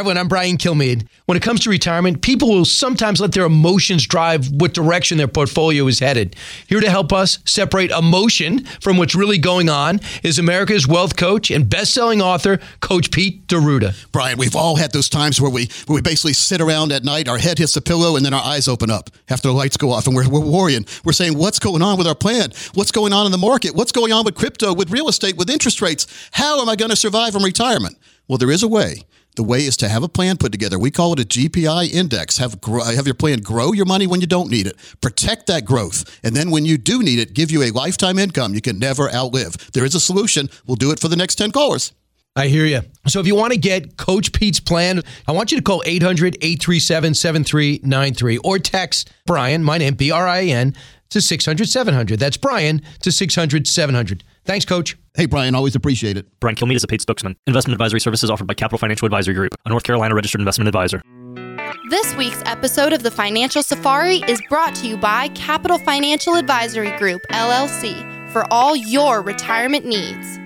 Everyone. I'm Brian Kilmeade. When it comes to retirement, people will sometimes let their emotions drive what direction their portfolio is headed. Here to help us separate emotion from what's really going on is America's wealth coach and best-selling author, Coach Pete D'Arruda. Brian, we've all had those times where we where we basically sit around at night, our head hits the pillow, and then our eyes open up after the lights go off, and we're, we're worrying. We're saying, what's going on with our plan? What's going on in the market? What's going on with crypto, with real estate, with interest rates? How am I going to survive in retirement? Well, there is a way. The way is to have a plan put together. We call it a GPI index. Have have your plan grow your money when you don't need it. Protect that growth. And then when you do need it, give you a lifetime income you can never outlive. There is a solution. We'll do it for the next 10 callers. I hear you. So if you want to get Coach Pete's plan, I want you to call 800 837 7393 or text Brian, my name, B R I N, to 600 700. That's Brian to 600 700. Thanks, Coach. Hey, Brian, always appreciate it. Brian Kilmeade is a paid spokesman. Investment advisory services offered by Capital Financial Advisory Group, a North Carolina registered investment advisor. This week's episode of the Financial Safari is brought to you by Capital Financial Advisory Group, LLC, for all your retirement needs.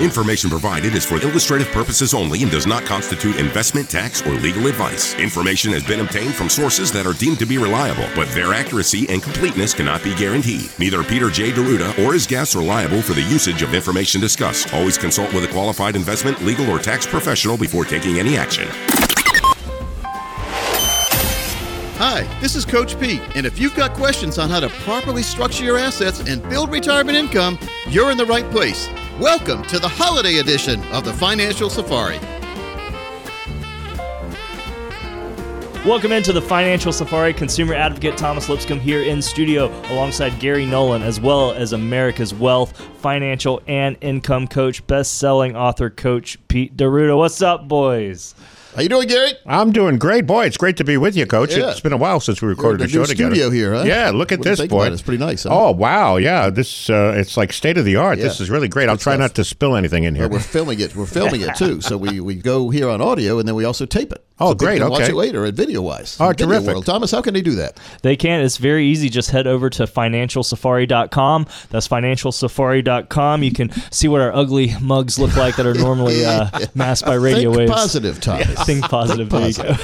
Information provided is for illustrative purposes only and does not constitute investment, tax, or legal advice. Information has been obtained from sources that are deemed to be reliable, but their accuracy and completeness cannot be guaranteed. Neither Peter J. D'Arruda or his guests are liable for the usage of information discussed. Always consult with a qualified investment, legal, or tax professional before taking any action. Hi, this is Coach Pete, and if you've got questions on how to properly structure your assets and build retirement income, you're in the right place. Welcome to the holiday edition of the Financial Safari. Welcome into the Financial Safari. Consumer advocate Thomas Lipscomb here in studio alongside Gary Nolan, as well as America's Wealth, financial, and income coach, best selling author, Coach Pete D'Arruda. What's up, boys? How you doing, Gary? I'm doing great, boy. It's great to be with you, Coach. Yeah. It's been a while since we recorded in show together. studio here, huh? Yeah, look at What this, boy. it? It's pretty nice, huh? Oh wow, yeah. This uh, it's like state of the art. This is really great. I'll try stuff. not to spill anything in here. Well, we're filming it. We're filming it too. So we, we go here on audio, and then we also tape it. Oh, so people great, Can watch it later at video wise. Oh, Video terrific. World. Thomas, how can they do that? They can. It's very easy. Just head over to financialsafari.com. That's financialsafari.com. You can see what our ugly mugs look like that are normally uh, masked by radio Think waves. positive, Thomas. Think positive. There you go.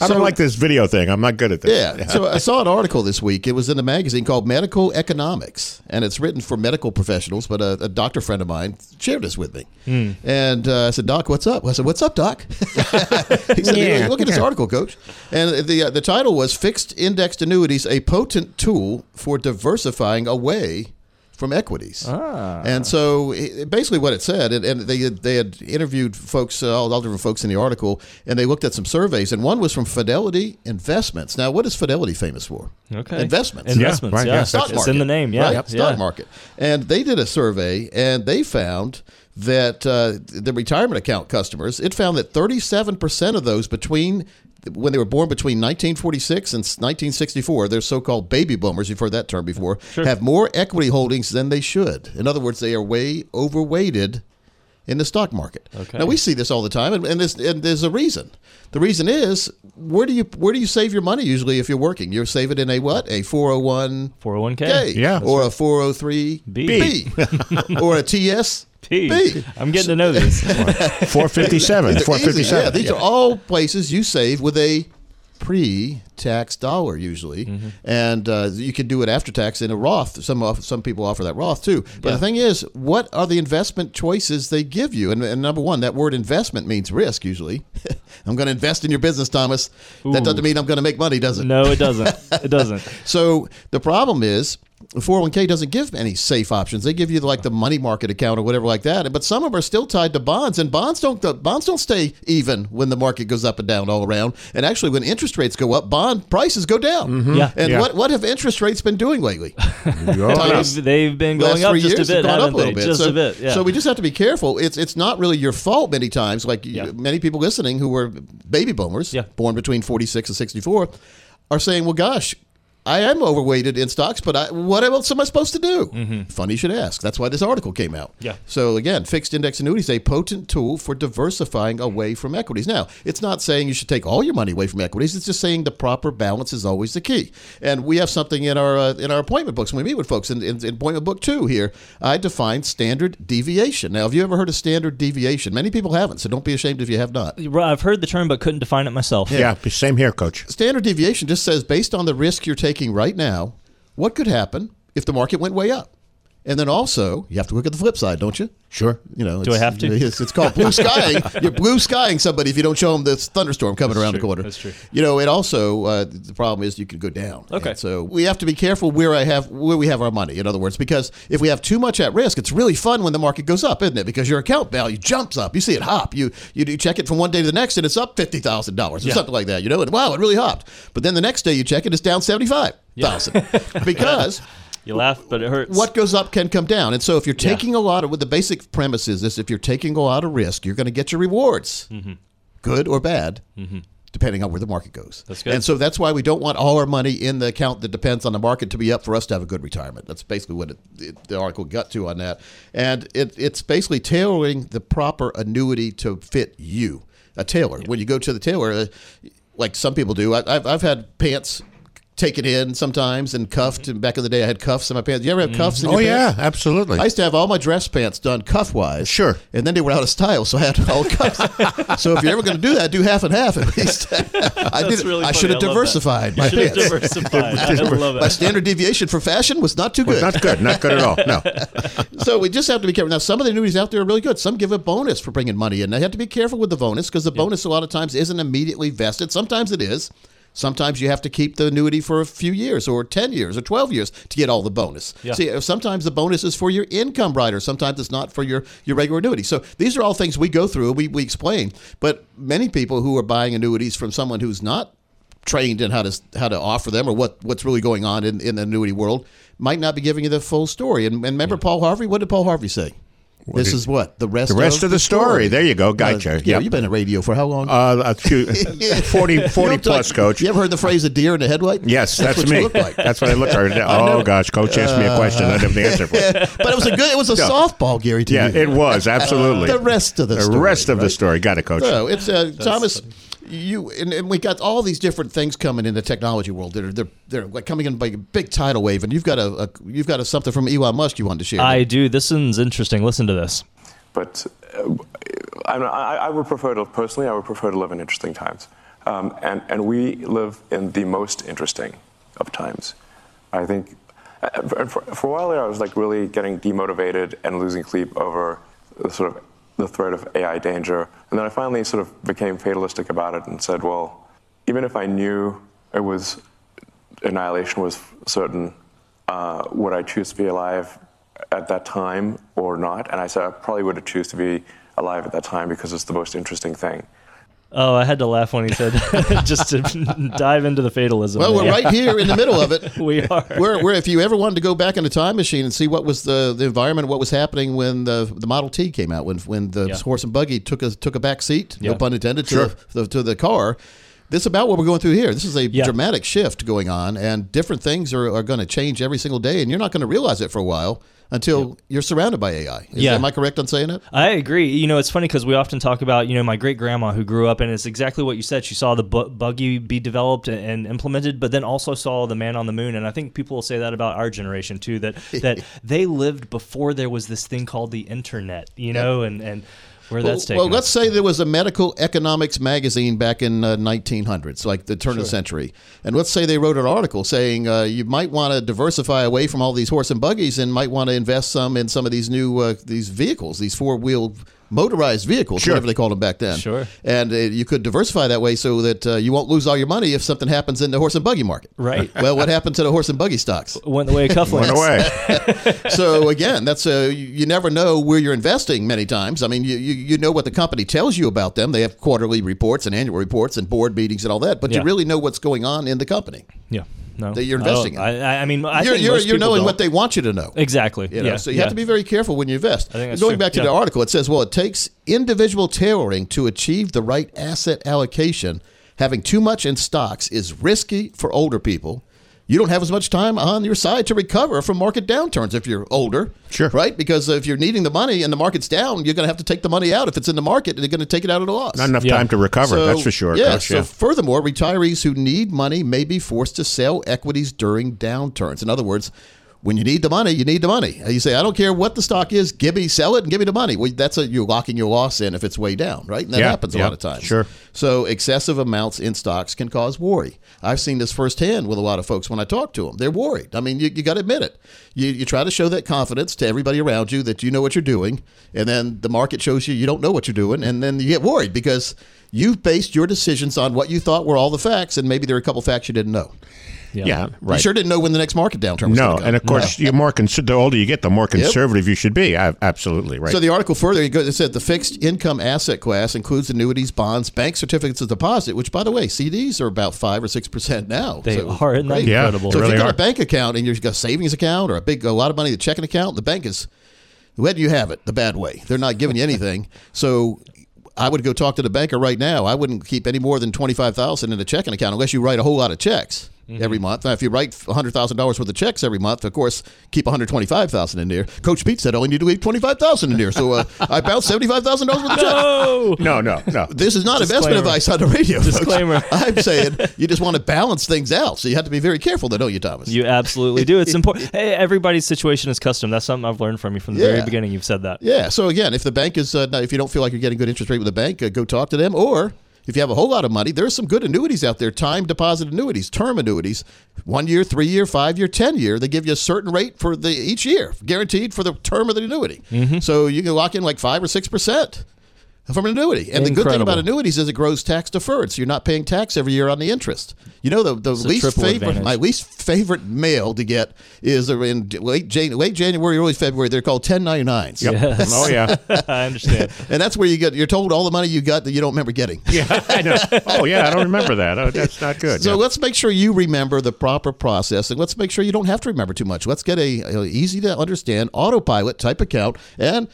I don't like this video thing. I'm not good at this. Yeah. So I saw an article this week. It was in a magazine called Medical Economics, and it's written for medical professionals. But a, a doctor friend of mine shared this with me, Hmm. and uh, I said, "Doc, what's up?" I said, "What's up, Doc?" he said, Yeah. "Look at this article, Coach." And the uh, the title was "Fixed Indexed Annuities: A Potent Tool for Diversifying Away." From equities, Ah. and so it, basically what it said, and, and they had, they had interviewed folks, uh, all, all different folks in the article, and they looked at some surveys, and one was from Fidelity Investments. Now, what is Fidelity famous for? Okay. Investments. Investments. right, Yeah. yeah. Stock It's in the name. Yeah. Right? yeah. Stock market. And they did a survey and they found that uh, the retirement account customers, it found that 37% of those between when they were born between 1946 and 1964, they're so-called baby boomers, you've heard that term before, have more equity holdings than they should. In other words, they are way overweighted in the stock market. Okay. Now we see this all the time, and, and, there's, and there's a reason. The reason is where do you where do you save your money usually if you're working? You save it in a what? A 401 401k. K, Yeah. or a 403 B. or a TS P. B. I'm getting to know these. 457. They're easy. 457. Yeah, these are all places you save with a pre-tax dollar usually, Mm-hmm. and uh, you can do it after tax in a Roth. Some off, some people offer that Roth too. But the thing is, what are the investment choices they give you? And, and number one, that word investment means risk. Usually, I'm going to invest in your business, Thomas. That doesn't mean I'm going to make money, does it? no, it doesn't. It doesn't. So the problem is the 401k doesn't give any safe options. They give you like the money market account or whatever like that. But some of them are still tied to bonds, and bonds don't the bonds don't stay even when the market goes up and down all around. And actually, when interest rates go up, bond prices go down. Mm-hmm. Yeah. And Yeah. what what have interest rates been doing lately? They've, they've been going up three just a bit, gone up a little bit. Just so, a bit. Yeah. so we just have to be careful. It's it's not really your fault many times. Like you- Yeah. many people listening who were baby boomers, Yeah. born between 46 and 64, are saying, "Well, gosh, I am overweighted in stocks, but I, what else am I supposed to do? Funny you should ask. That's why this article came out. Yeah. So again, fixed index annuities a potent tool for diversifying away from equities. Now, it's not saying you should take all your money away from equities. It's just saying the proper balance is always the key. And we have something in our uh, in our appointment books when we meet with folks. In, in, in appointment book two here, I define standard deviation. Now, have you ever heard of standard deviation? Many people haven't, so don't be ashamed if you have not. I've heard the term, but couldn't define it myself. Yeah, same here, coach. Standard deviation just says based on the risk you're taking right now, what could happen if the market went way up? And then also, you have to look at the flip side, don't you? Sure. You know, Do I have to? It's, it's called blue skying. You're blue skying somebody if you don't show them this thunderstorm coming around the corner. That's true. You know, it also uh, the problem is you can go down. Okay. And so we have to be careful where I have where we have our money. In other words, because if we have too much at risk, it's really fun when the market goes up, isn't it? Because your account value jumps up. You see it hop. You you do check it from one day to the next, and it's up fifty thousand dollars or something like that. You know, and wow, it really hopped. But then the next day you check it, it's down seventy five thousand because. You laugh, but it hurts. What goes up can come down. And so if you're taking a lot of, what the basic premise is this, if you're taking a lot of risk, you're going to get your rewards, good or bad, depending on where the market goes. That's good. And so that's why we don't want all our money in the account that depends on the market to be up for us to have a good retirement. That's basically what it, it, the article got to on that. And it, it's basically tailoring the proper annuity to fit you. A tailor. When you go to the tailor, uh, like some people do, I, I've, I've had pants taken in sometimes and cuffed. And back in the day, I had cuffs in my pants. You ever have cuffs in mm-hmm. Oh your yeah, absolutely. I used to have all my dress pants done cuff wise. Sure. And then they were out of style, so I had all cuffs. so if you're ever going to do that, do half and half at least. I That's did. really I should have I love that. diversified my pants. diversified. I love My standard deviation for fashion was not too good. not good. Not good at all. No. so we just have to be careful. Now, some of the annuities out there are really good. Some give a bonus for bringing money in. They have to be careful with the bonus because the bonus a lot of times isn't immediately vested. Sometimes it is. Sometimes you have to keep the annuity for a few years or 10 years or 12 years to get all the bonus. Yeah. See, sometimes the bonus is for your income rider. Sometimes it's not for your, your regular annuity. So these are all things we go through, we, we explain. But many people who are buying annuities from someone who's not trained in how to how to offer them or what what's really going on in, in the annuity world might not be giving you the full story. And, and remember Paul Harvey? What did Paul Harvey say? This is what the rest. The rest of the story. There you go. Uh, yeah, Yep. you've been in radio for how long? Uh, a few, 40, 40 You know, it's plus, like- coach. You ever heard the phrase "a deer in the headlight"? Yes, that's, what me. You look like. That's what I look like. Oh gosh, coach asked me a question. I didn't have the answer for. it. but it was a good. It was a Yeah. softball, Gary. To Yeah, you. it was absolutely the rest of the story. the story, rest of the story. Got it, coach. So it's uh, Thomas. You and, and we got all these different things coming in the technology world that are they're, they're like coming in by a big tidal wave, and you've got a, a you've got a, something from Elon Musk you wanted to share. I do. This one's interesting. Listen to this. But uh, I, I, I would prefer to, personally, I would prefer to live in interesting times. Um, and, and we live in the most interesting of times. I think uh, for, for for a while there, I was like really getting demotivated and losing sleep over the sort of the threat of AI danger. And then I finally sort of became fatalistic about it and said, well, even if I knew it was annihilation was certain, uh, would I choose to be alive at that time or not? And I said I probably would have choose to be alive at that time because it's the most interesting thing. Oh, I had to laugh when he said just to dive into the fatalism. well, we're right here in the middle of it. We are. Where, where if you ever wanted to go back in a time machine and see what was the, the environment, what was happening when the the Model T came out, when when the Yeah. horse and buggy took a took a back seat, Yeah. no pun intended, to, the, to the car. This is about what we're going through here. This is a Yeah. dramatic shift going on, and different things are, are going to change every single day, and you're not going to realize it for a while until you're surrounded by AI. Is, Yeah. Am I correct on saying that? I agree. You know, it's funny because we often talk about, you know, my great grandma who grew up and it's exactly what you said. She saw the bu- buggy be developed and, and implemented, but then also saw the man on the moon. And I think people will say that about our generation too, that that they lived before there was this thing called the internet, you know, and and where that's taken. well, us. let's say there was a medical economics magazine back in uh, 1900s, like the turn of the century, and let's say they wrote an article saying uh, you might want to diversify away from all these horse and buggies and might want to invest some in some of these new uh, these vehicles, these four wheel motorized vehicles, whatever they called them back then. Sure. And uh, you could diversify that way so that uh, you won't lose all your money if something happens in the horse and buggy market. Right. Well, what happened to the horse and buggy stocks? went the way of cufflinks. Went away. so again, that's uh, you, you never know where you're investing. Many times, I mean, you, you you know what the company tells you about them. They have quarterly reports and annual reports and board meetings and all that, but Yeah. you really know what's going on in the company. Yeah. No. That you're I investing in. I, I mean, I you're you're, you're knowing don't. what they want you to know. Exactly. You know, yeah. so you yeah. have to be very careful when you invest. Going true. back to Yeah. the article, it says, well, it takes individual tailoring to achieve the right asset allocation. Having too much in stocks is risky for older people. You don't have as much time on your side to recover from market downturns if you're older. Sure. Right? Because if you're needing the money and the market's down, you're going to have to take the money out. If it's in the market, they're going to take it out at a loss. Not enough Yeah. time to recover. So, that's for sure. Yeah. Coach, so, furthermore, retirees who need money may be forced to sell equities during downturns. In other words, when you need the money, you need the money. You say, I don't care what the stock is, give me, sell it, and give me the money. Well, that's a, you're locking your loss in if it's way down, right? And that Yeah, happens a yeah, lot of times. sure. So excessive amounts in stocks can cause worry. I've seen this firsthand with a lot of folks when I talk to them. They're worried. I mean, you, you got to admit it. You, you try to show that confidence to everybody around you that you know what you're doing, and then the market shows you you don't know what you're doing, and then you get worried because you've based your decisions on what you thought were all the facts, and maybe there are a couple facts you didn't know. Yeah, right. You sure didn't know when the next market downturn was no, going and of course, you're more cons- the older you get, the more conservative you should be. I, absolutely right. So the article further it said the fixed income asset class includes annuities, bonds, bank certificates of deposit. Which, by the way, CDs are about five or six percent now. They So, are, isn't that great. Yeah. incredible? So if you've got are. a bank account and you've got a savings account or a big a lot of money in the checking account, the bank is letting you have it the bad way. They're not giving you anything. so I would go talk to the banker right now. I wouldn't keep any more than twenty five thousand in a checking account unless you write a whole lot of checks. Every month. Now, if you write hundred thousand dollars worth of checks every month, of course, keep one hundred twenty-five thousand in there. Coach Pete said, "I only need to leave twenty-five thousand in there." So uh, I bounced seventy-five thousand dollars worth of checks. Oh, no, no, no. This is not investment advice on the radio. folks. Disclaimer. I'm saying you just want to balance things out, so you have to be very careful, though, don't you, Thomas? you absolutely do. It's important. Hey, everybody's situation is custom. That's something I've learned from you from the very beginning. You've said that. Yeah. So again, if the bank is, uh, if you don't feel like you're getting good interest rate with the bank, uh, go talk to them. Or if you have a whole lot of money, there's some good annuities out there, time deposit annuities, term annuities, one year, three year, five year, ten year. They give you a certain rate for the each year, guaranteed for the term of the annuity. Mm-hmm. So you can lock in like five or six percent. From an annuity, and the good thing about annuities is it grows tax deferred, so you're not paying tax every year on the interest. You know the the a least favorite, advantage. my least favorite mail to get is in late Jan- late January, early February. They're called 1099s. Yep. Oh yeah, I understand. And that's where you get you're told all the money you got that you don't remember getting. yeah. I know. Oh yeah, I don't remember that. Oh, that's not good. So Yeah. let's make sure you remember the proper process, and let's make sure you don't have to remember too much. Let's get a, a easy to understand autopilot type account, and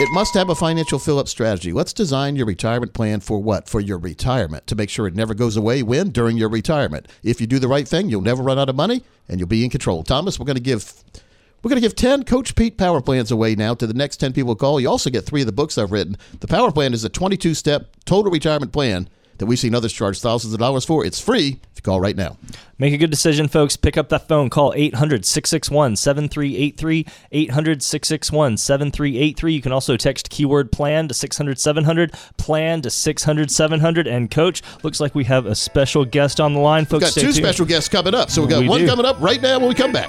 it must have a financial fill up strategy. Let's design your retirement plan for what? For your retirement to make sure it never goes away. When during your retirement, if you do the right thing, you'll never run out of money, and you'll be in control. Thomas, we're going to give. We're going to give 10 Coach Pete Power Plans away now to the next 10 people who call. You also get three of the books I've written. The Power Plan is a 22 step total retirement plan that we've seen others charge thousands of dollars for. It's free if you call right now. Make a good decision, folks. Pick up that phone. Call 800 661 7383. 800 661 7383. You can also text keyword plan to 600 700. Plan to 600 700. And, Coach, looks like we have a special guest on the line, folks. We've got two tuned. special guests coming up. So we've got We one do. coming up right now when we come back.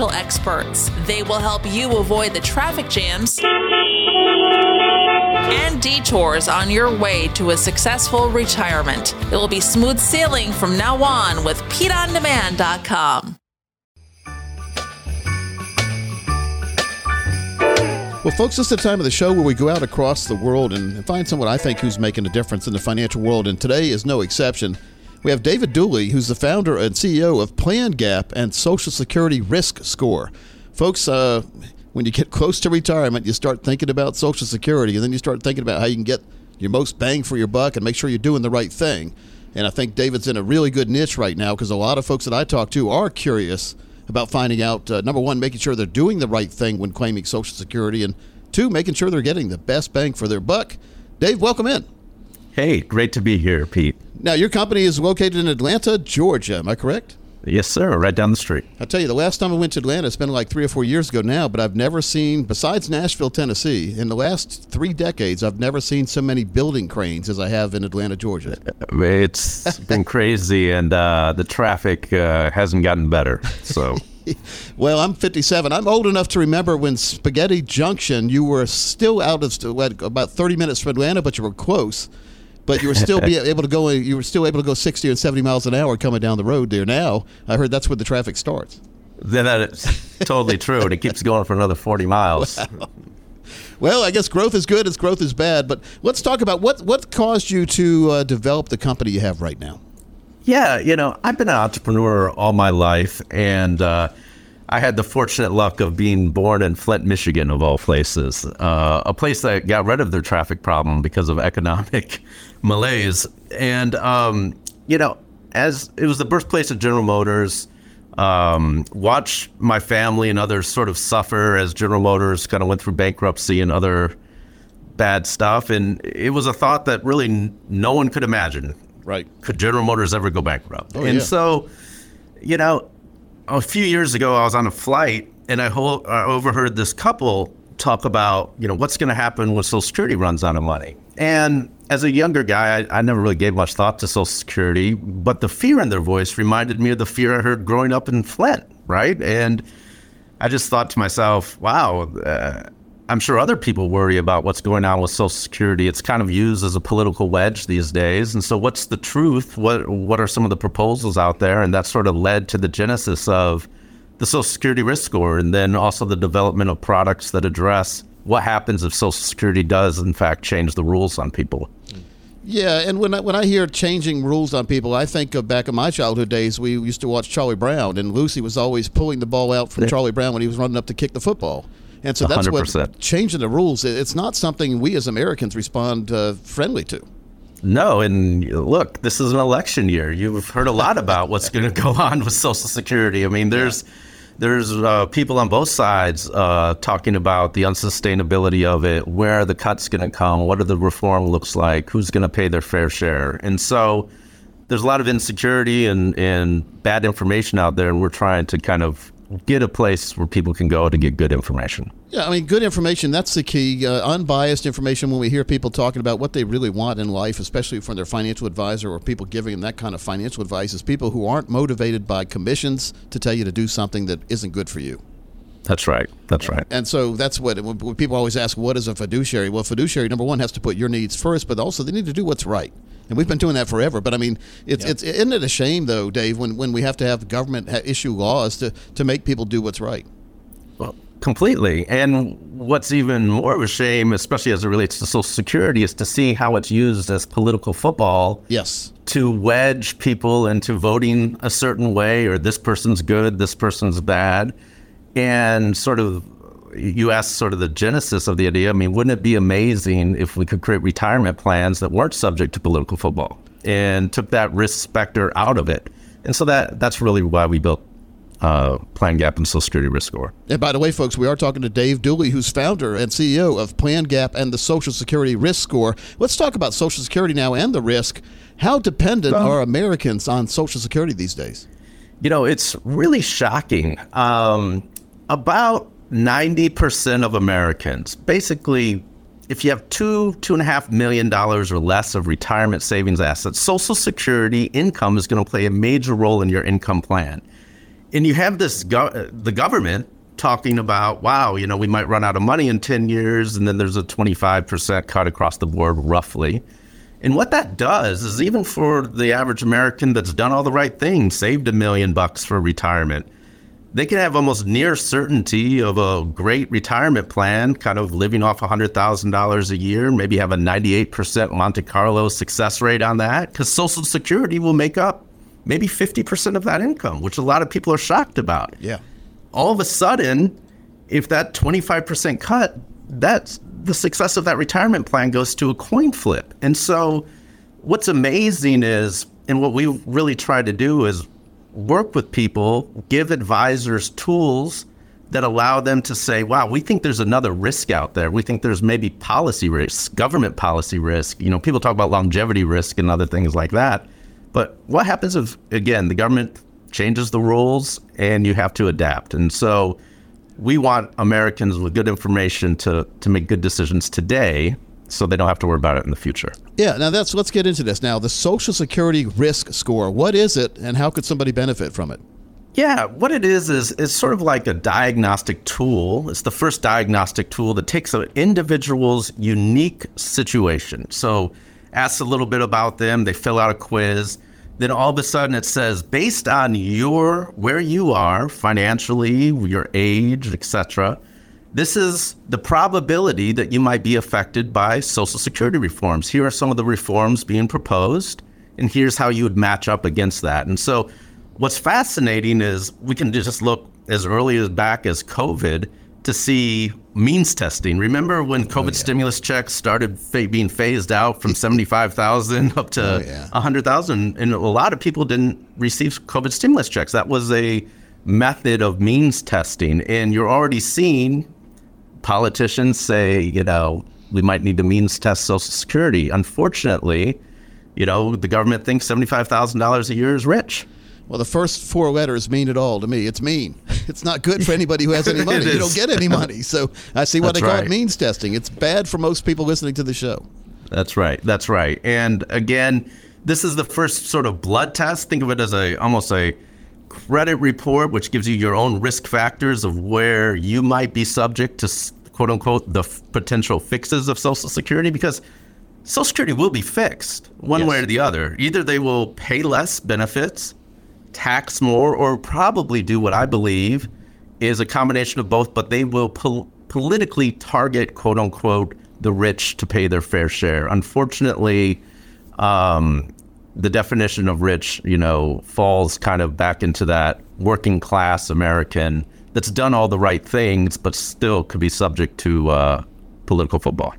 experts. They will help you avoid the traffic jams and detours on your way to a successful retirement. It will be smooth sailing from now on with PeteOnDemand.com. Well, folks, this is the time of the show where we go out across the world and find someone I think who's making a difference in the financial world, and today is no exception. We have David Dooley, who's the founder and CEO of Plan Gap and Social Security Risk Score. Folks, uh, when you get close to retirement, you start thinking about Social Security, and then you start thinking about how you can get your most bang for your buck and make sure you're doing the right thing. And I think David's in a really good niche right now because a lot of folks that I talk to are curious about finding out uh, number one, making sure they're doing the right thing when claiming Social Security, and two, making sure they're getting the best bang for their buck. Dave, welcome in. Hey, great to be here, Pete. Now, your company is located in Atlanta, Georgia. Am I correct? Yes, sir, right down the street. I tell you, the last time I went to Atlanta, it's been like three or four years ago now, but I've never seen, besides Nashville, Tennessee, in the last three decades, I've never seen so many building cranes as I have in Atlanta, Georgia. It's been crazy, and uh, the traffic uh, hasn't gotten better. So, Well, I'm 57. I'm old enough to remember when Spaghetti Junction, you were still out of about 30 minutes from Atlanta, but you were close. But you were still be able to go. You were still able to go 60 or 70 miles an hour coming down the road there. Now I heard that's where the traffic starts. Then that's totally true, and it keeps going for another 40 miles. Wow. Well, I guess growth is good as growth is bad. But let's talk about what what caused you to uh, develop the company you have right now. Yeah, you know, I've been an entrepreneur all my life, and uh, I had the fortunate luck of being born in Flint, Michigan, of all places, uh, a place that got rid of their traffic problem because of economic malaise. And um, you know, as it was the birthplace of General Motors um, watch my family and others sort of suffer as General Motors kind of went through bankruptcy and other bad stuff. And it was a thought that really n- no one could imagine. Right. Could General Motors ever go bankrupt? Oh, and yeah. so, you know, a few years ago, I was on a flight and I, ho- I overheard this couple talk about, you know, what's going to happen when Social Security runs out of money. And as a younger guy, I, I, never really gave much thought to Social Security, but the fear in their voice reminded me of the fear I heard growing up in Flint, right? And I just thought to myself, wow, uh, I'm sure other people worry about what's going on with Social Security. It's kind of used as a political wedge these days. And so, what's the truth? What What are some of the proposals out there? And that sort of led to the genesis of the Social Security risk score, and then also the development of products that address what happens if Social Security does, in fact, change the rules on people. Yeah, and when I, when I hear changing rules on people, I think of back in my childhood days. We used to watch Charlie Brown, and Lucy was always pulling the ball out from Charlie Brown when he was running up to kick the football. And so that's 100%. what changing the rules. It's not something we as Americans respond uh, friendly to. No, and look, this is an election year. You've heard a lot about what's going to go on with Social Security. I mean, there's there's uh, people on both sides uh, talking about the unsustainability of it. Where are the cuts going to come? What are the reform looks like? Who's going to pay their fair share? And so there's a lot of insecurity and, and bad information out there, and we're trying to kind of get a place where people can go to get good information. Yeah, I mean, good information, that's the key. Uh, unbiased information when we hear people talking about what they really want in life, especially from their financial advisor or people giving them that kind of financial advice, is people who aren't motivated by commissions to tell you to do something that isn't good for you. That's right. That's right. And so that's what when when people always ask, what is a fiduciary? Well, fiduciary, number one, has to put your needs first, but also they need to do what's right. And we've been doing that forever. But I mean, it's, it's isn't it a shame, though, Dave, when, when we have to have government issue laws to, to make people do what's right? Well, completely. And what's even more of a shame, especially as it relates to Social Security, is to see how it's used as political football. Yes. To wedge people into voting a certain way, or this person's good, this person's bad. And sort of, you asked sort of the genesis of the idea. I mean, wouldn't it be amazing if we could create retirement plans that weren't subject to political football and took that risk specter out of it? And so that that's really why we built uh, Plan Gap and Social Security Risk Score. And by the way, folks, we are talking to Dave Dooley, who's founder and CEO of Plan Gap and the Social Security Risk Score. Let's talk about Social Security now and the risk. How dependent Well- are Americans on Social Security these days? You know, it's really shocking. Um, about 90% of Americans, basically, if you have two, two and a half million dollars or less of retirement savings assets, Social Security income is going to play a major role in your income plan. And you have this, go- uh, the government talking about, wow, you know, we might run out of money in 10 years, and then there's a 25% cut across the board, roughly. And what that does is even for the average American that's done all the right things, saved a million bucks for retirement, they can have almost near certainty of a great retirement plan, kind of living off $100,000 a year, maybe have a 98% Monte Carlo success rate on that, because Social Security will make up maybe 50% of that income, which a lot of people are shocked about. Yeah. All of a sudden, if that 25% cut, that's the success of that retirement plan goes to a coin flip. And so what's amazing is, and what we really try to do is work with people, give advisors tools that allow them to say, wow, we think there's another risk out there. We think there's maybe policy risk, government policy risk. You know, people talk about longevity risk and other things like that. But what happens if, again, the government changes the rules and you have to adapt? And so we want Americans with good information to, to make good decisions today so they don't have to worry about it in the future. Yeah, now that's let's get into this now. The Social Security Risk Score. What is it, and how could somebody benefit from it? Yeah, what it is is it's sort of like a diagnostic tool. It's the first diagnostic tool that takes an individual's unique situation. So asks a little bit about them. They fill out a quiz. Then all of a sudden it says, based on your where you are financially, your age, etc., this is the probability that you might be affected by Social Security reforms. Here are some of the reforms being proposed, and here's how you would match up against that. And so, what's fascinating is we can just look as early as back as COVID to see means testing. Remember when oh, COVID oh, yeah. stimulus checks started fa- being phased out from 75,000 up to oh, yeah. 100,000 and a lot of people didn't receive COVID stimulus checks. That was a method of means testing and you're already seeing politicians say, you know, we might need to means test social security. Unfortunately, you know, the government thinks $75,000 a year is rich. Well, the first four letters mean it all to me. It's mean. It's not good for anybody who has any money. you don't get any money. So I see what That's they call right. it means testing. It's bad for most people listening to the show. That's right. That's right. And again, this is the first sort of blood test. Think of it as a almost a credit report, which gives you your own risk factors of where you might be subject to quote unquote the f- potential fixes of Social Security because Social Security will be fixed one yes. way or the other. Either they will pay less benefits tax more or probably do what I believe is a combination of both, but they will pol- politically target, quote unquote, the rich to pay their fair share. Unfortunately, um, the definition of rich, you know, falls kind of back into that working class American that's done all the right things, but still could be subject to uh, political football.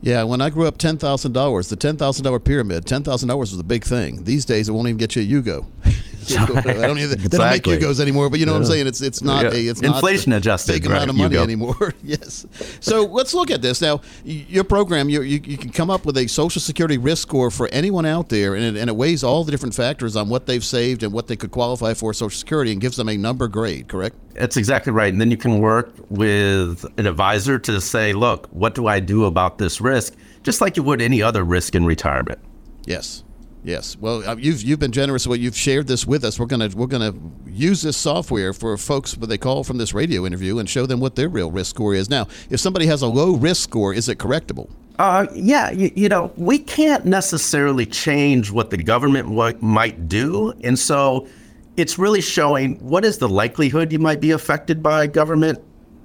Yeah, when I grew up, ten thousand dollars, the ten thousand dollar pyramid, ten thousand dollars was a big thing. These days, it won't even get you a Yugo. I don't even exactly. they don't make Yugos anymore, but you know yeah. what I'm saying. It's it's not yeah. a it's inflation not adjusted big right. amount of money Yugo. anymore. yes. So let's look at this now. Your program, you, you, you can come up with a Social Security risk score for anyone out there, and it, and it weighs all the different factors on what they've saved and what they could qualify for Social Security, and gives them a number grade. Correct? That's exactly right. And then you can work with an advisor to say, look, what do I do about this risk? Just like you would any other risk in retirement. Yes. Yes. Well, uh, you've you've been generous. What you've shared this with us. We're gonna we're gonna use this software for folks what they call from this radio interview and show them what their real risk score is. Now, if somebody has a low risk score, is it correctable? Uh, yeah, you, you know, we can't necessarily change what the government w- might do, and so it's really showing what is the likelihood you might be affected by government,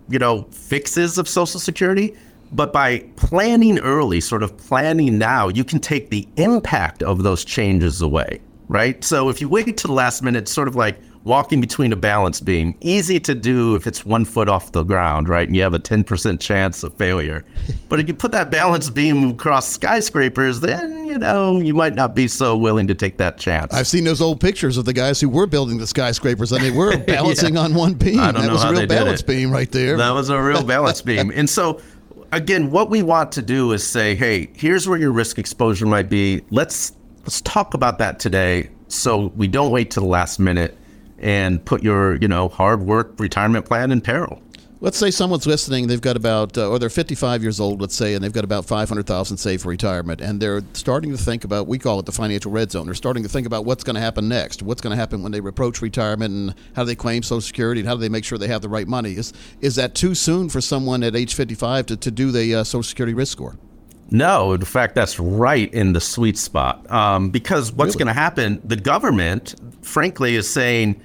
you know, fixes of Social Security. But by planning early, sort of planning now, you can take the impact of those changes away, right? So if you wait to the last minute, sort of like walking between a balance beam. Easy to do if it's one foot off the ground, right? And you have a 10% chance of failure. But if you put that balance beam across skyscrapers, then, you know, you might not be so willing to take that chance. I've seen those old pictures of the guys who were building the skyscrapers and they were balancing yeah. on one beam. I don't that know was a real balance beam right there. That was a real balance beam. And so, again, what we want to do is say, hey, here's where your risk exposure might be. Let's let's talk about that today so we don't wait to the last minute and put your, you know, hard work retirement plan in peril. Let's say someone's listening. They've got about, uh, or they're 55 years old, let's say, and they've got about 500,000 saved for retirement, and they're starting to think about. We call it the financial red zone. They're starting to think about what's going to happen next. What's going to happen when they approach retirement, and how do they claim Social Security, and how do they make sure they have the right money? Is is that too soon for someone at age 55 to, to do the uh, Social Security risk score? No, in fact, that's right in the sweet spot. Um, because what's really? going to happen? The government, frankly, is saying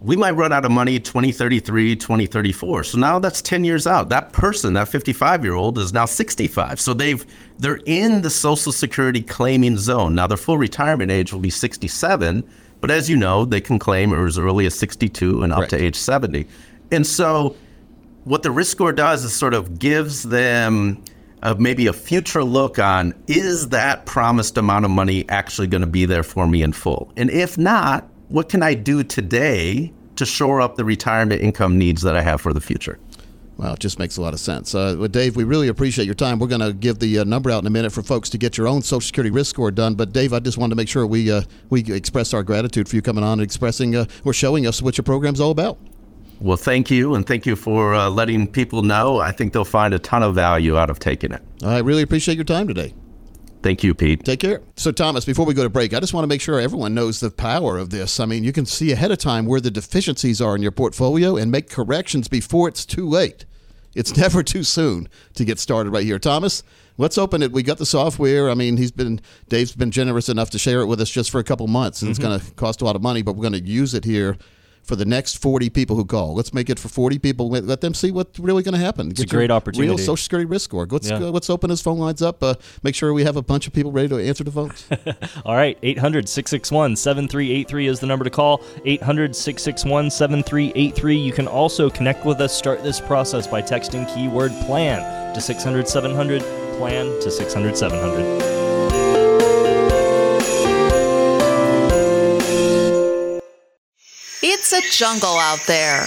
we might run out of money 2033, 2034. So now that's 10 years out. That person, that 55 year old, is now 65. So they've they're in the Social Security claiming zone. Now their full retirement age will be 67, but as you know, they can claim as early as 62 and up right. to age 70. And so what the risk score does is sort of gives them uh, maybe a future look on is that promised amount of money actually going to be there for me in full? And if not, what can I do today to shore up the retirement income needs that I have for the future? Well, it just makes a lot of sense. Uh, Dave, we really appreciate your time. We're going to give the uh, number out in a minute for folks to get your own Social Security risk score done. But Dave, I just wanted to make sure we uh, we express our gratitude for you coming on and expressing uh, or showing us what your program's all about. Well, thank you, and thank you for uh, letting people know. I think they'll find a ton of value out of taking it. I really appreciate your time today. Thank you, Pete. Take care. So, Thomas, before we go to break, I just want to make sure everyone knows the power of this. I mean, you can see ahead of time where the deficiencies are in your portfolio and make corrections before it's too late. It's never too soon to get started right here. Thomas, let's open it. We got the software. I mean, he's been Dave's been generous enough to share it with us just for a couple months, and mm-hmm. it's going to cost a lot of money, but we're going to use it here for the next 40 people who call. Let's make it for 40 people. Let them see what's really going to happen. Get it's a great opportunity. Real Social Security risk score. Let's, yeah. uh, let's open his phone lines up. Uh, make sure we have a bunch of people ready to answer the phones. All right. 800 661 7383 is the number to call. 800 661 7383. You can also connect with us. Start this process by texting keyword plan to 600 700. Plan to 600 700. A jungle out there.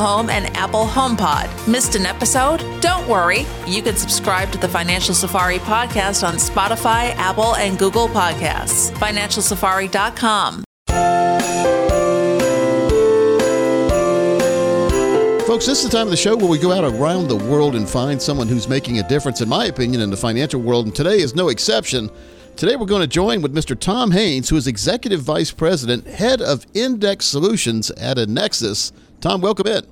Home and Apple HomePod. Missed an episode? Don't worry. You can subscribe to the Financial Safari podcast on Spotify, Apple, and Google Podcasts. FinancialSafari.com. Folks, this is the time of the show where we go out around the world and find someone who's making a difference, in my opinion, in the financial world. And today is no exception. Today we're going to join with Mr. Tom Haynes, who is Executive Vice President, Head of Index Solutions at Annexus. Tom, welcome in.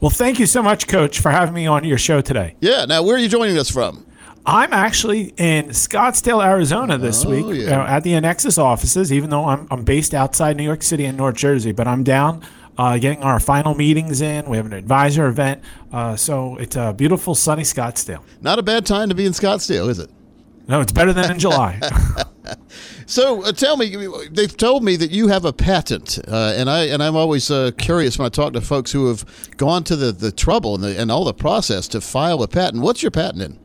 Well, thank you so much, Coach, for having me on your show today. Yeah. Now, where are you joining us from? I'm actually in Scottsdale, Arizona this oh, week yeah. uh, at the Annexus offices, even though I'm, I'm based outside New York City and North Jersey. But I'm down uh, getting our final meetings in. We have an advisor event. Uh, so it's a beautiful, sunny Scottsdale. Not a bad time to be in Scottsdale, is it? No, it's better than in July. so uh, tell me, they've told me that you have a patent, uh, and I and I'm always uh, curious when I talk to folks who have gone to the, the trouble and, the, and all the process to file a patent. What's your patent in?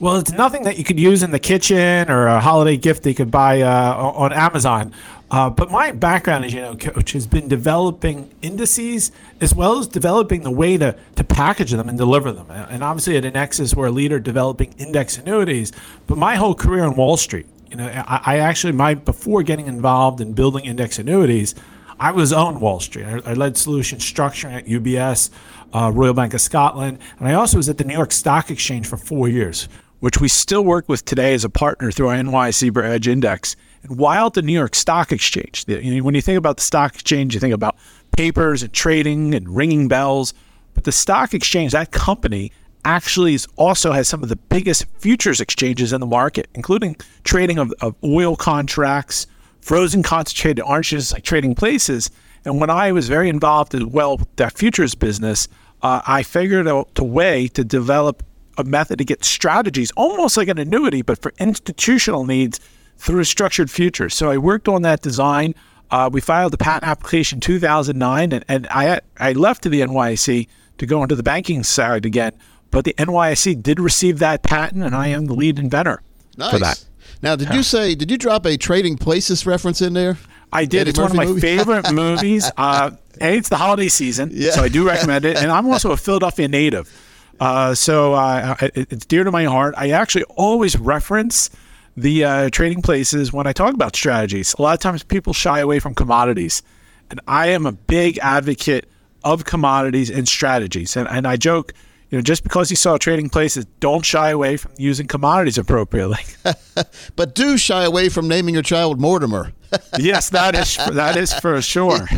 Well, it's nothing that you could use in the kitchen or a holiday gift that you could buy uh, on Amazon. Uh, but my background, as you know, coach, has been developing indices as well as developing the way to, to package them and deliver them. And obviously, at Annexus, we're a leader developing index annuities. But my whole career on Wall Street, you know, I, I actually my before getting involved in building index annuities, I was on Wall Street. I, I led solution structuring at UBS, uh, Royal Bank of Scotland, and I also was at the New York Stock Exchange for four years, which we still work with today as a partner through our NYSE Edge Index. And while at the New York Stock Exchange, you know, when you think about the stock exchange, you think about papers and trading and ringing bells. But the stock exchange, that company, actually is, also has some of the biggest futures exchanges in the market, including trading of, of oil contracts, frozen concentrated oranges, like trading places. And when I was very involved as well with that futures business, uh, I figured out a way to develop a method to get strategies, almost like an annuity, but for institutional needs through structured futures. So I worked on that design. Uh, we filed the patent application 2009, and, and I I left to the NYSE to go into the banking side again. But the NYSE did receive that patent, and I am the lead inventor nice. for that. Now, did you say, did you drop a Trading Places reference in there? I did. Eddie it's Murphy one of my movie? favorite movies. Uh, a, it's the holiday season, yeah. so I do recommend it. And I'm also a Philadelphia native. Uh, so uh, it's dear to my heart. I actually always reference the uh, trading places when I talk about strategies. A lot of times people shy away from commodities, and I am a big advocate of commodities and strategies. And, and I joke, you know, just because you saw trading places, don't shy away from using commodities appropriately. but do shy away from naming your child Mortimer. yes, that is that is for sure.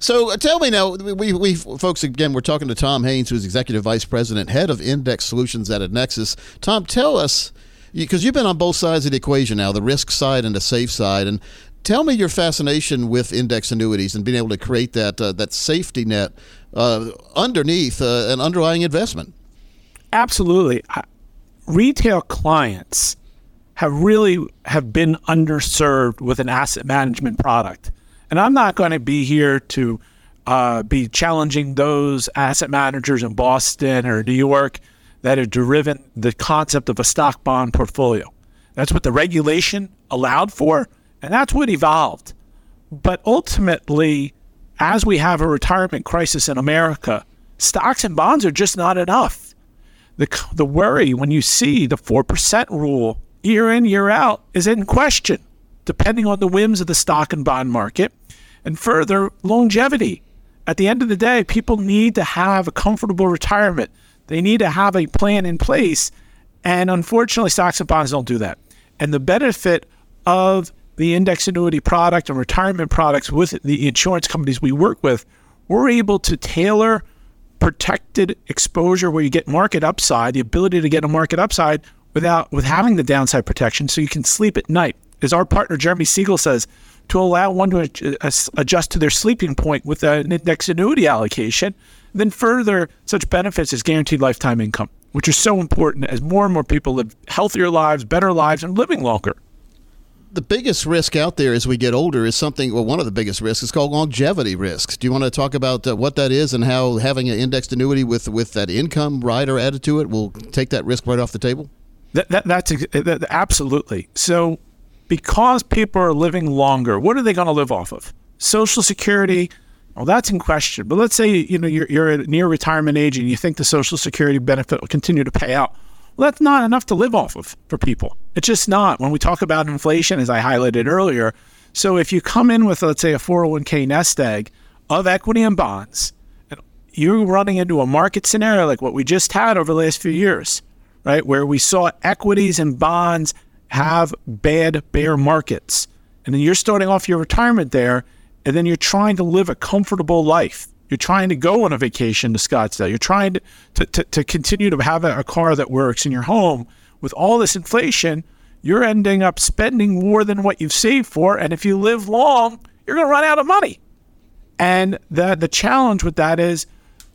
So uh, tell me now, we, we folks again, we're talking to Tom Haynes, who's executive vice president, head of index solutions at Annexus. Tom, tell us because you've been on both sides of the equation now, the risk side and the safe side, and tell me your fascination with index annuities and being able to create that uh, that safety net underneath uh, an underlying investment. Absolutely, retail clients have really have been underserved with an asset management product, and I'm not going to be here to uh, be challenging those asset managers in Boston or New York that have driven the concept of a stock bond portfolio. That's what the regulation allowed for, and that's what evolved. But ultimately, as we have a retirement crisis in America, stocks and bonds are just not enough. The, the worry when you see the 4% rule year in, year out is in question, depending on the whims of the stock and bond market. And further, longevity. At the end of the day, people need to have a comfortable retirement. They need to have a plan in place. And unfortunately, stocks and bonds don't do that. And the benefit of the index annuity product and retirement products with the insurance companies we work with, we're able to tailor protected exposure where you get market upside, the ability to get a market upside without with having the downside protection so you can sleep at night. As our partner Jeremy Siegel says, to allow one to adjust to their sleeping point with an index annuity allocation, then further such benefits as guaranteed lifetime income, which are so important as more and more people live healthier lives, better lives, and living longer the biggest risk out there as we get older is something, well, one of the biggest risks is called longevity risks. Do you want to talk about uh, what that is and how having an indexed annuity with, with that income rider added to it will take that risk right off the table? That, that, that's that, absolutely. So, because people are living longer, what are they going to live off of? Social Security. Well, that's in question. But let's say you know you're, you're at near retirement age and you think the Social Security benefit will continue to pay out. Well, that's not enough to live off of for people. It's just not. When we talk about inflation, as I highlighted earlier, so if you come in with, let's say, a 401k nest egg of equity and bonds, and you're running into a market scenario like what we just had over the last few years, right, where we saw equities and bonds have bad bear markets. And then you're starting off your retirement there, and then you're trying to live a comfortable life. You're trying to go on a vacation to Scottsdale. You're trying to, to, to, to continue to have a, a car that works in your home. With all this inflation, you're ending up spending more than what you've saved for. And if you live long, you're going to run out of money. And the, the challenge with that is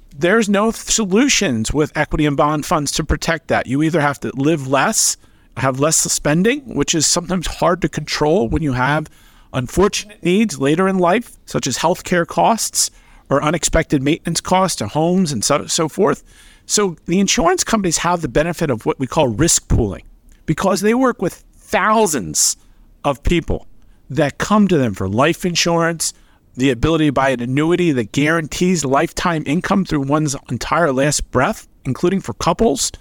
there's no solutions with equity and bond funds to protect that. You either have to live less, have less spending, which is sometimes hard to control when you have unfortunate needs later in life, such as healthcare costs or unexpected maintenance costs to homes and so, so forth. So the insurance companies have the benefit of what we call risk pooling because they work with thousands of people that come to them for life insurance, the ability to buy an annuity that guarantees lifetime income through one's entire last breath, including for couples.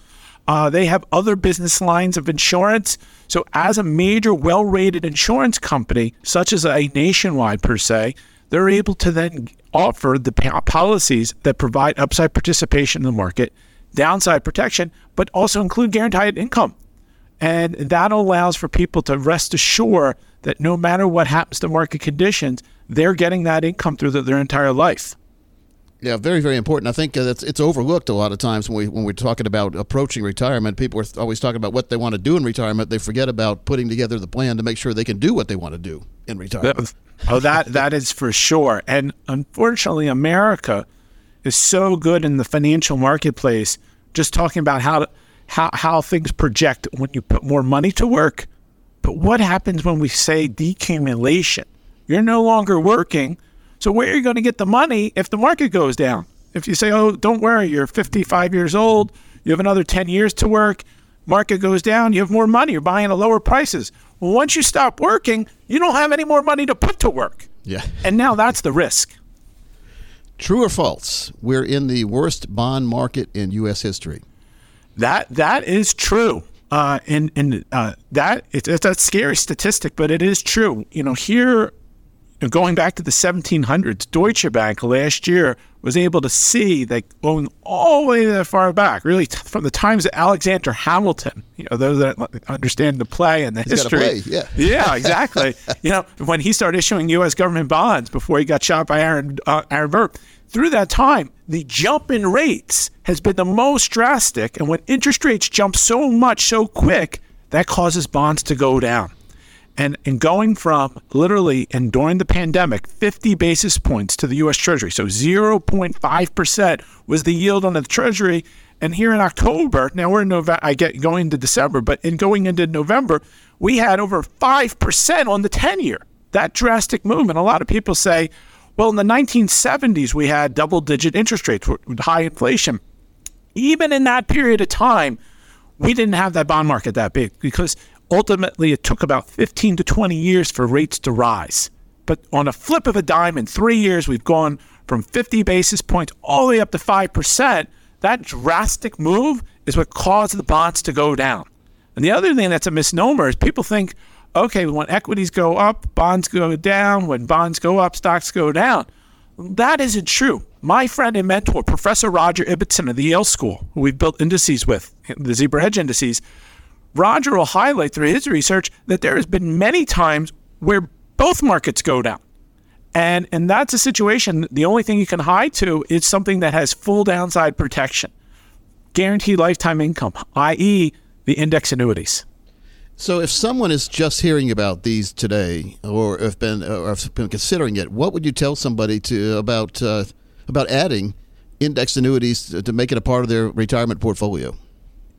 Uh, they have other business lines of insurance. So, as a major, well rated insurance company, such as a nationwide per se, they're able to then offer the policies that provide upside participation in the market, downside protection, but also include guaranteed income. And that allows for people to rest assured that no matter what happens to market conditions, they're getting that income through the, their entire life. Yeah, very, very important. I think uh, it's, overlooked a lot of times when we when we're talking about approaching retirement. People are always talking about what they want to do in retirement. They forget about putting together the plan to make sure they can do what they want to do in retirement. oh, that that is for sure. And unfortunately, America is so good in the financial marketplace. Just talking about how how how things project when you put more money to work. But what happens when we say decumulation? You're no longer working so where are you going to get the money if the market goes down? If you say, "Oh, don't worry, you're 55 years old, you have another 10 years to work, market goes down, you have more money, you're buying at lower prices." Well, once you stop working, you don't have any more money to put to work. Yeah. And now that's the risk. True or false? We're in the worst bond market in U.S. history. That that is true. Uh, and and uh, that it's, it's a scary statistic, but it is true. You know, here going back to the 1700s, Deutsche Bank last year was able to see that going all the way that far back, really from the times of Alexander Hamilton, you know, those that understand the play and the He's history. Yeah. yeah, exactly. you know, when he started issuing U.S. government bonds before he got shot by Aaron, uh, Aaron Burr, through that time, the jump in rates has been the most drastic. And when interest rates jump so much so quick, that causes bonds to go down and, and going from literally and during the pandemic 50 basis points to the US Treasury. So 0.5% was the yield on the Treasury. And here in October, now we're in November, I get going into December, but in going into November, we had over 5% on the 10 year. That drastic movement. A lot of people say, well, in the 1970s, we had double digit interest rates with high inflation. Even in that period of time, we didn't have that bond market that big because Ultimately, it took about 15 to 20 years for rates to rise. But on a flip of a dime, in three years, we've gone from 50 basis points all the way up to 5%, that drastic move is what caused the bonds to go down. And the other thing that's a misnomer is people think, okay, when equities go up, bonds go down. When bonds go up, stocks go down. That isn't true. My friend and mentor, Professor Roger Ibbotson of the Yale School, who we've built indices with, the Zebra Edge indices, Roger will highlight through his research that there has been many times where both markets go down. And and that's a situation the only thing you can hide to is something that has full downside protection. Guaranteed lifetime income, i.e. the index annuities. So, if someone is just hearing about these today, or have been, or have been considering it, what would you tell somebody to about uh, about adding index annuities to, to make it a part of their retirement portfolio?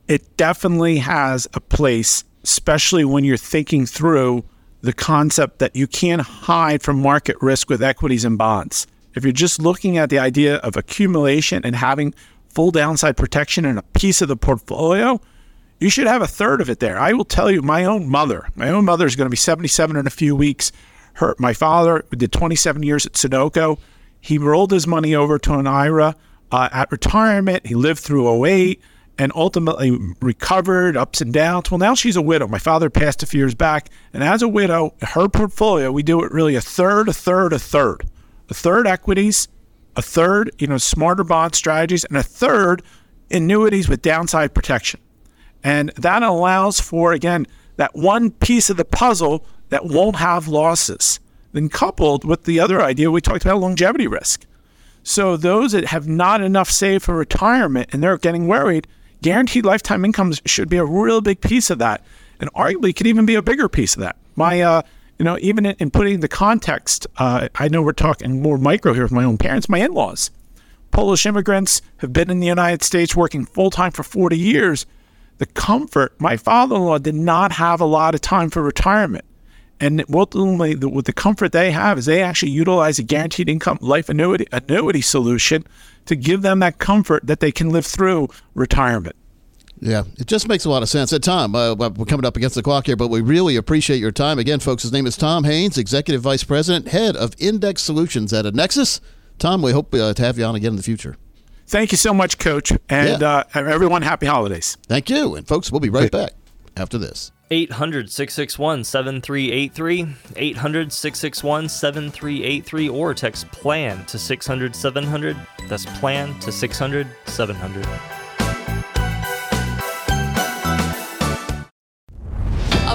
It definitely has a place, especially when you're thinking through the concept that you can't hide from market risk with equities and bonds. If you're just looking at the idea of accumulation and having full downside protection in a piece of the portfolio, you should have a third of it there. I will tell you, my own mother, my own mother is going to be 77 in a few weeks. Her, my father did 27 years at Sunoco. He rolled his money over to an IRA uh, at retirement. He lived through 08 and ultimately recovered ups and downs. Well, now she's a widow. My father passed a few years back. And as a widow, her portfolio, we do it really a third, a third, a third. A third equities, a third, you know, smarter bond strategies, and a third annuities with downside protection. And that allows for, again, that one piece of the puzzle that won't have losses. Then coupled with the other idea we talked about longevity risk. So those that have not enough saved for retirement and they're getting worried, guaranteed lifetime incomes should be a real big piece of that, and arguably could even be a bigger piece of that. My, uh, you know, even in, in putting the context, uh, I know we're talking more micro here with my own parents, my in-laws, Polish immigrants have been in the United States working full time for 40 years the comfort. My father-in-law did not have a lot of time for retirement, and ultimately, the, the comfort they have is they actually utilize a guaranteed income life annuity annuity solution to give them that comfort that they can live through retirement. Yeah, it just makes a lot of sense. At Tom, uh, we're coming up against the clock here, but we really appreciate your time. Again, folks, his name is Tom Haynes, Executive Vice President, Head of Index Solutions at Annexus. Tom, we hope uh, to have you on again in the future. Thank you so much, Coach. And Yeah. uh, everyone, happy holidays. Thank you. And folks, we'll be right back after this. 800 661 7383, 800 661 7383, or text PLAN to 600 700. That's PLAN to 600 700.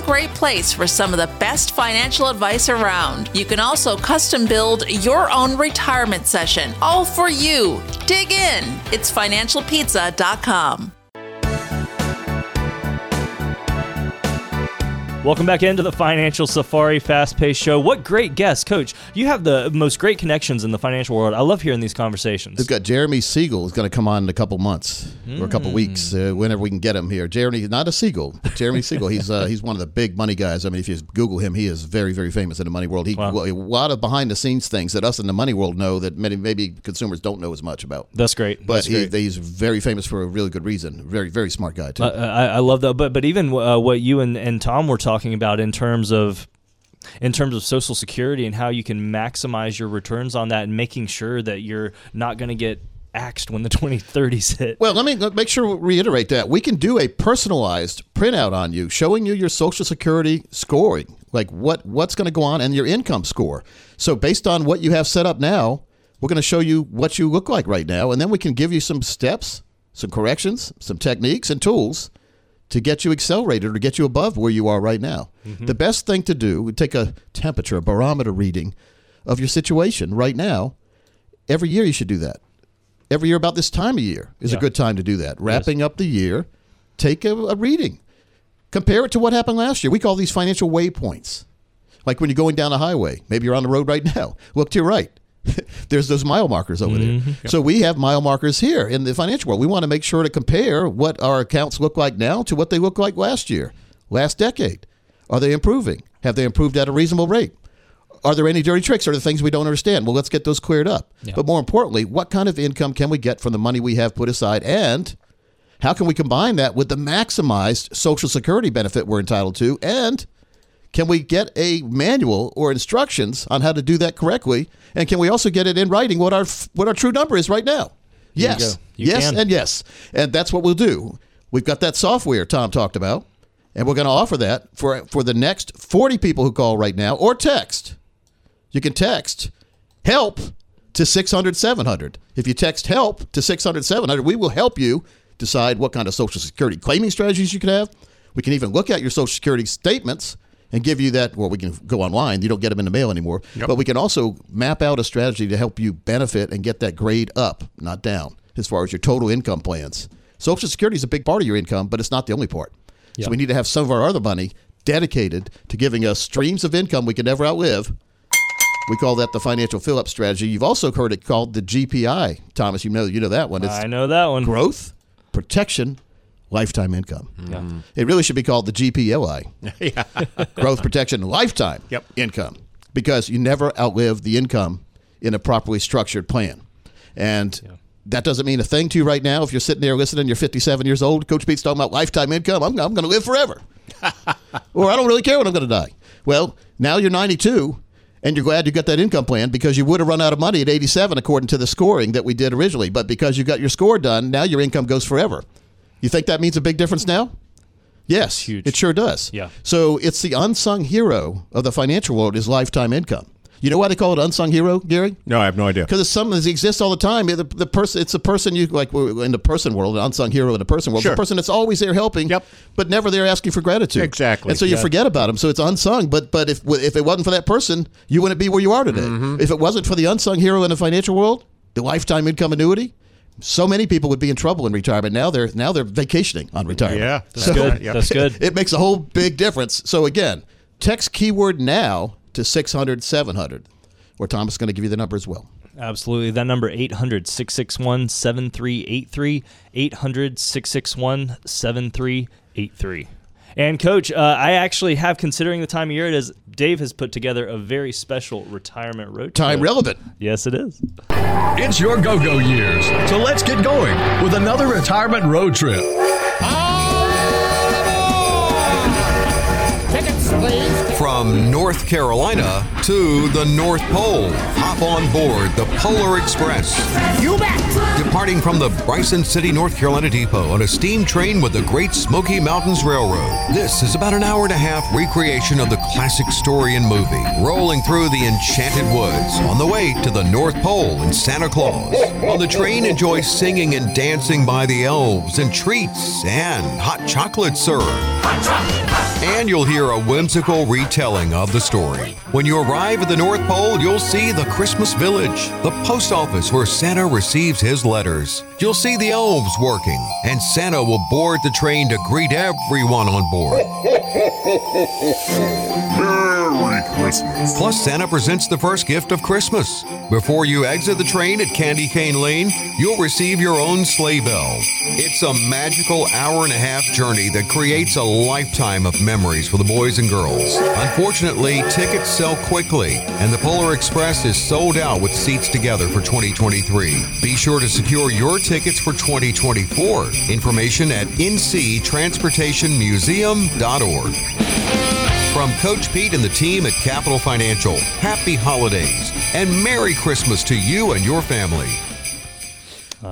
great place for some of the best financial advice around. You can also custom build your own retirement session, all for you. Dig in. It's financialpizza.com. Welcome back into the Financial Safari Fast Paced Show. What great guests, Coach. You have the most great connections in the financial world. I love hearing these conversations. We've got Jeremy Siegel is going to come on in a couple months or a Hmm. couple weeks, uh, whenever we can get him here. Jeremy, not a Siegel, but Jeremy Siegel. He's uh, he's one of the big money guys. I mean, if you Google him, he is very very famous in the money world. He Wow. a lot of behind the scenes things that us in the money world know that many maybe consumers don't know as much about. That's great. But That's he, great. he's very famous for a really good reason. Very very smart guy too. Uh, I, I love that. But but even uh, what you and, and Tom were talking about in terms of in terms of Social Security and how you can maximize your returns on that and making sure that you're not going to get axed when the 2030s hit. Well, let me make sure we reiterate that we can do a personalized printout on you, showing you your Social Security scoring, like what what's going to go on, and your income score. So, based on what you have set up now, we're going to show you what you look like right now, and then we can give you some steps, some corrections, some techniques, and tools to get you accelerated or get you above where you are right now. Mm-hmm. The best thing to do would take a temperature, a barometer reading of your situation right now. Every year, you should do that every year about this time of year is a good time to do that. Wrapping up the year, take a, a reading. Compare it to what happened last year. We call these financial waypoints. Like when you're going down a highway, maybe you're on the road right now. Look to your right. there's those mile markers over Mm-hmm. there. So we have mile markers here in the financial world. We want to make sure to compare what our accounts look like now to what they look like last year, last decade. Are they improving? Have they improved at a reasonable rate? Are there any dirty tricks or there things we don't understand? Well, let's get those cleared up. But more importantly, what kind of income can we get from the money we have put aside? And how can we combine that with the maximized Social Security benefit we're entitled to? And can we get a manual or instructions on how to do that correctly? And can we also get it in writing what our what our true number is right now? Yes, go. You yes, can. and yes, and that's what we'll do. We've got that software Tom talked about, and we're going to offer that for for the next forty people who call right now or text. You can text help to 600 700. If you text help to 600 700, we will help you decide what kind of Social Security claiming strategies you can have. We can even look at your Social Security statements and give you that, well, we can go online. You don't get them in the mail anymore. But we can also map out a strategy to help you benefit and get that grade up, not down, as far as your total income plans. Social Security is a big part of your income, but it's not the only part. So we need to have some of our other money dedicated to giving us streams of income we can never outlive. We call that the financial fill-up strategy. You've also heard it called the GPI, Thomas. You know, you know that one. It's I know that one. growth, protection, lifetime income. Yeah. Mm. It really should be called the GPLI. Growth, protection, lifetime Yep. income. Because you never outlive the income in a properly structured plan. And that doesn't mean a thing to you right now. If you're sitting there listening, you're 57 years old, Coach Pete's talking about lifetime income. I'm, I'm going to live forever. or I don't really care when I'm going to die. Well, now you're 92 and you're glad you got that income plan because you would have run out of money at 87 according to the scoring that we did originally. But because you got your score done, now your income goes forever. You think that means a big difference now? Yes, Huge. it sure does. Yeah. So it's the unsung hero of the financial world is lifetime income. You know why they call it unsung hero, Gary? No, I have no idea. Because it's something that exists all the time. The, the person, it's a person you like in the person world, an unsung hero in the person world. Sure. The person that's always there helping, Yep. but never there asking for gratitude. Exactly. And so you Yeah. forget about them. So it's unsung. But but if if it wasn't for that person, you wouldn't be where you are today. Mm-hmm. If it wasn't for the unsung hero in the financial world, the lifetime income annuity. So many people would be in trouble in retirement. Now they're now they're vacationing on retirement. Yeah, That's So- good. Yeah. That's good. It makes a whole big difference. So again, text keyword now to 600 700. Or Thomas is going to give you the number as well. Absolutely. That number 800 661 7383. 800 661 7383. And coach, uh, I actually have considering the time of year it is Dave has put together a very special retirement road trip Time trip. relevant. Yes, it is. It's your go go years. So let's get going with another retirement road trip. From North Carolina to the North Pole, hop on board the Polar Express. You bet! Departing from the Bryson City, North Carolina depot on a steam train with the Great Smoky Mountains Railroad. This is about an hour and a half recreation of the classic story and movie, rolling through the enchanted woods on the way to the North Pole and Santa Claus. On the train, enjoy singing and dancing by the elves and treats and hot chocolate served. And you'll hear a whimsical retelling of the story. When you arrive at the North Pole, you'll see the Christmas Village, the post office where Santa receives his letters. You'll see the elves working, and Santa will board the train to greet everyone on board. Christmas. Plus, Santa presents the first gift of Christmas. Before you exit the train at Candy Cane Lane, you'll receive your own sleigh bell. It's a magical hour and a half journey that creates a lifetime of memories for the boys and girls. Unfortunately, tickets sell quickly, and the Polar Express is sold out with seats together for 2023. Be sure to secure your tickets for 2024. Information at nctransportationmuseum.org. From Coach Pete and the team at Capital Financial, happy holidays and Merry Christmas to you and your family.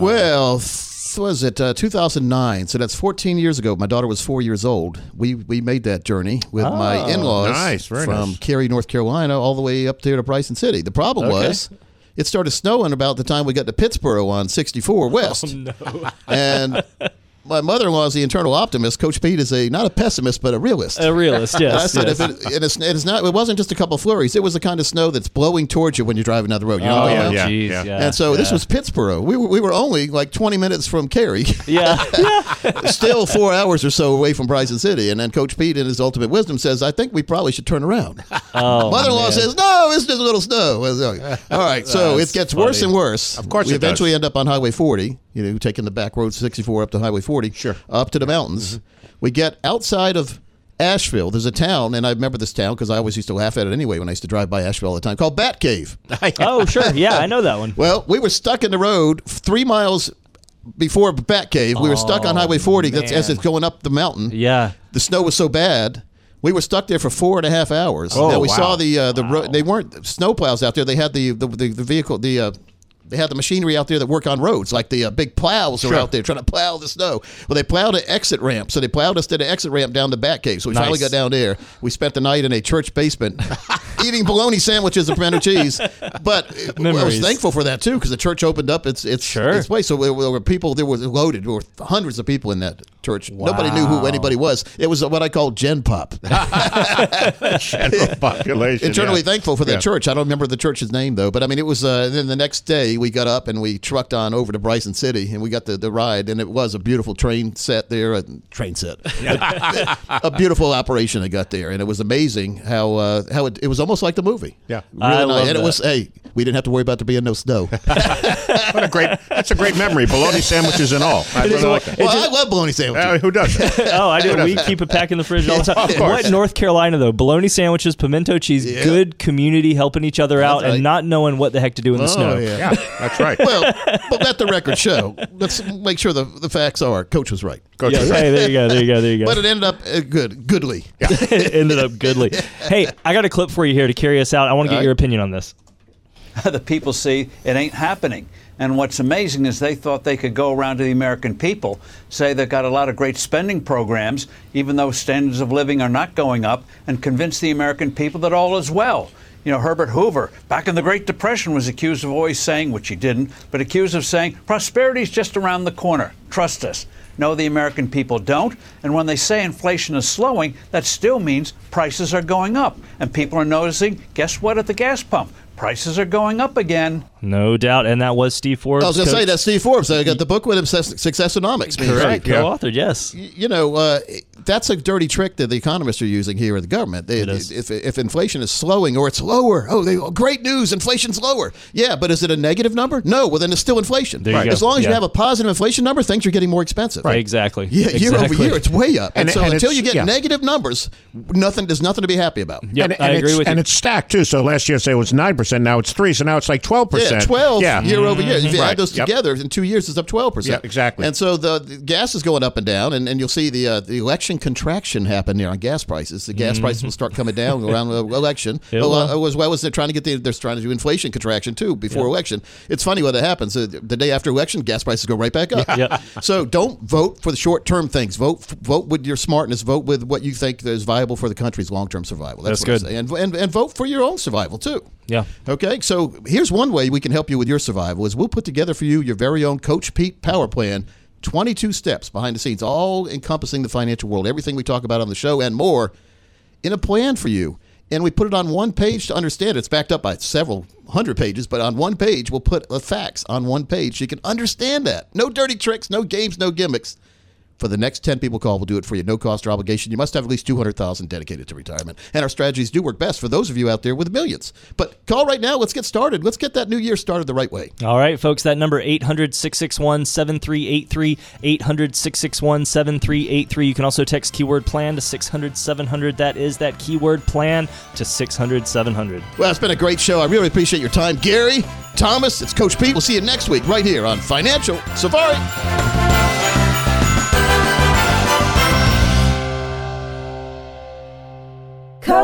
well, th- was it uh, 2009? So that's 14 years ago. My daughter was four years old. We we made that journey with my Oh, in-laws nice, from nice. Cary, North Carolina, all the way up there to Bryson City. The problem Okay. was. It started snowing about the time we got to Pittsboro on 64 West. Oh, no. and my mother-in-law is the internal optimist. Coach Pete is a not a pessimist, but a realist. A realist, yes. And I said, yes. if it, and it's, it's not. It wasn't just a couple of flurries. It was the kind of snow that's blowing towards you when you're driving down the road. You know Oh, what yeah, talking about? geez, yeah. yeah, And so this was Pittsboro. We were we were only like 20 minutes from Cary. Yeah. Still four hours or so away from Bryson City. And then Coach Pete, in his ultimate wisdom, says, "I think we probably should turn around." Oh, Mother-in-law man. says, "No, it's just a little snow." I was like, All right, so it gets worse and worse. Of course we it does. eventually end up on Highway 40. You know, taking the back road 64 up to Highway 40, sure, up to the mountains. We get outside of Asheville. There's a town, and I remember this town because I always used to laugh at it anyway when I used to drive by Asheville all the time, called Bat Cave. oh, sure. Yeah, I know that one. Well, we were stuck in the road three miles before Bat Cave. We were stuck on Oh, Highway 40 that's, as man. it's going up the mountain. Yeah. The snow was so bad. We were stuck there for four and a half hours. Oh, now we wow. saw the uh, the ro- they weren't snowplows out there. They had the the, the, the vehicle the uh, they had the machinery out there that work on roads, like the uh, big plows are out there trying to plow the snow. Well, they plowed an exit ramp, so they plowed us to the exit ramp down the Bat Cave. So we finally got down there. We spent the night in a church basement, eating bologna sandwiches and pimento cheese. But I was thankful for that too, because the church opened up its its Sure. its way. So there were people. There was loaded. There were hundreds of people in that church. Nobody knew who anybody was. It was what I call Gen Pop. General population. Internally yeah. thankful for that Yeah. church. I don't remember the church's name though, but I mean, it was. Uh, then the next day we got up and we trucked on over to Bryson City and we got the, the ride and it was a beautiful train set there. A train set, a beautiful operation I got there, and it was amazing how uh, how it, it was almost like the movie. Yeah. really I nice. love and it was hey, we didn't have to worry about there being no snow. What a great. That's a great memory. Bologna sandwiches and all. I really like that. well, I love bologna sandwiches. Uh, who doesn't? Oh, I do. We keep it packed in the fridge all the time. Of course. What North Carolina though? Bologna sandwiches, pimento cheese, Yeah. good community helping each other out, right. and not knowing what the heck to do in the Oh, snow. yeah. Yeah, that's right. well, but let the record show. Let's make sure the, the facts are coach was right. Coach Yeah, was hey, there you go, there you go, there you go. But it ended up uh, good, goodly. it ended up goodly. Hey, I got a clip for you here to carry us out. I want to get All right. your opinion on this. the people see it ain't happening. And what's amazing is they thought they could go around to the American people, say they've got a lot of great spending programs, even though standards of living are not going up, and convince the American people that all is well. You know, Herbert Hoover, back in the Great Depression, was accused of always saying, which he didn't, but accused of saying, prosperity's just around the corner. Trust us. No, the American people don't. And when they say inflation is slowing, that still means prices are going up. And people are noticing, guess what, at the gas pump? Prices are going up again. No doubt, and that was Steve Forbes. I was going to say that's Steve Forbes. I got the book with him, Successonomics. correct, Yeah. co-authored. Yes, You know, uh, that's a dirty trick that the economists are using here in the government. They, It is. If, if inflation is slowing or it's lower, oh, they, oh, great news, inflation's lower. Yeah, but is it a negative number? No, well, then it's still inflation. There you go. As long as you have a positive inflation number, things are getting more expensive. right, exactly. Yeah, year exactly. over year, it's way up. And, And- so and until you get yeah. negative numbers, nothing there's nothing to be happy about. Yep, and, I agree it's, with and it's stacked too. So last year, say it was nine percent. And now it's three. So now it's like twelve percent. Yeah, twelve Yeah. year over year. If you Right. add those Yep. together, in two years, it's up twelve percent. Yeah, exactly. And so the, the gas is going up and down, and, and you'll see the uh, the election contraction happen there on gas prices. The gas prices will start coming down around the election. Well, uh, as well as they're trying to get the they're trying to do inflation contraction too before election. It's funny what that happens. Uh, the day after election, gas prices go right back up. Yep. So don't vote for the short term things. Vote vote with your smartness. Vote with what you think is viable for the country's long term survival. That's, That's good. And, and and vote for your own survival too. Yeah. Okay, so here's one way we can help you with your survival is we'll put together for you your very own Coach Pete Power Plan, 22 steps behind the scenes, all encompassing the financial world, everything we talk about on the show and more, in a plan for you. And we put it on one page to understand. It's backed up by several hundred pages, but on one page, we'll put the facts on one page so you can understand that. No dirty tricks, no games, no gimmicks. For the next 10 people call, we'll do it for you. No cost or obligation. You must have at least 200000 dedicated to retirement. And our strategies do work best for those of you out there with millions. But call right now. Let's get started. Let's get that new year started the right way. All right, folks, that number 800-661-7383, 800-661-7383. You can also text keyword plan to 600-700. That is that keyword plan to 600-700. Well, it's been a great show. I really appreciate your time. Gary, Thomas, it's Coach Pete. We'll see you next week right here on Financial Safari.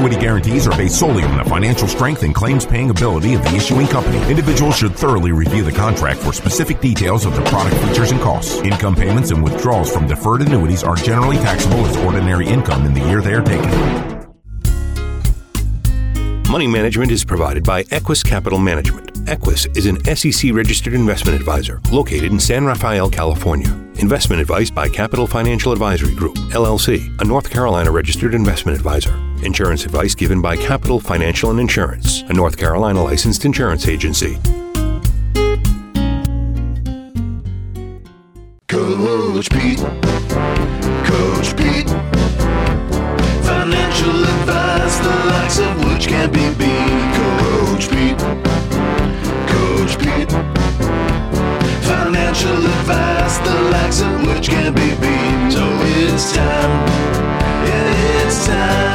Annuity guarantees are based solely on the financial strength and claims paying ability of the issuing company. Individuals should thoroughly review the contract for specific details of the product features and costs. Income payments and withdrawals from deferred annuities are generally taxable as ordinary income in the year they are taken. Money management is provided by Equus Capital Management. Equus is an SEC registered investment advisor located in San Rafael, California. Investment advice by Capital Financial Advisory Group, LLC, a North Carolina registered investment advisor. Insurance advice given by Capital Financial and Insurance, a North Carolina licensed insurance agency. Coach Pete. Coach Pete. Financial advice, the likes of which can't be beat. Coach Pete. Coach Pete. Financial advice, the likes of which can't be beat. So it's time. Yeah, it's time.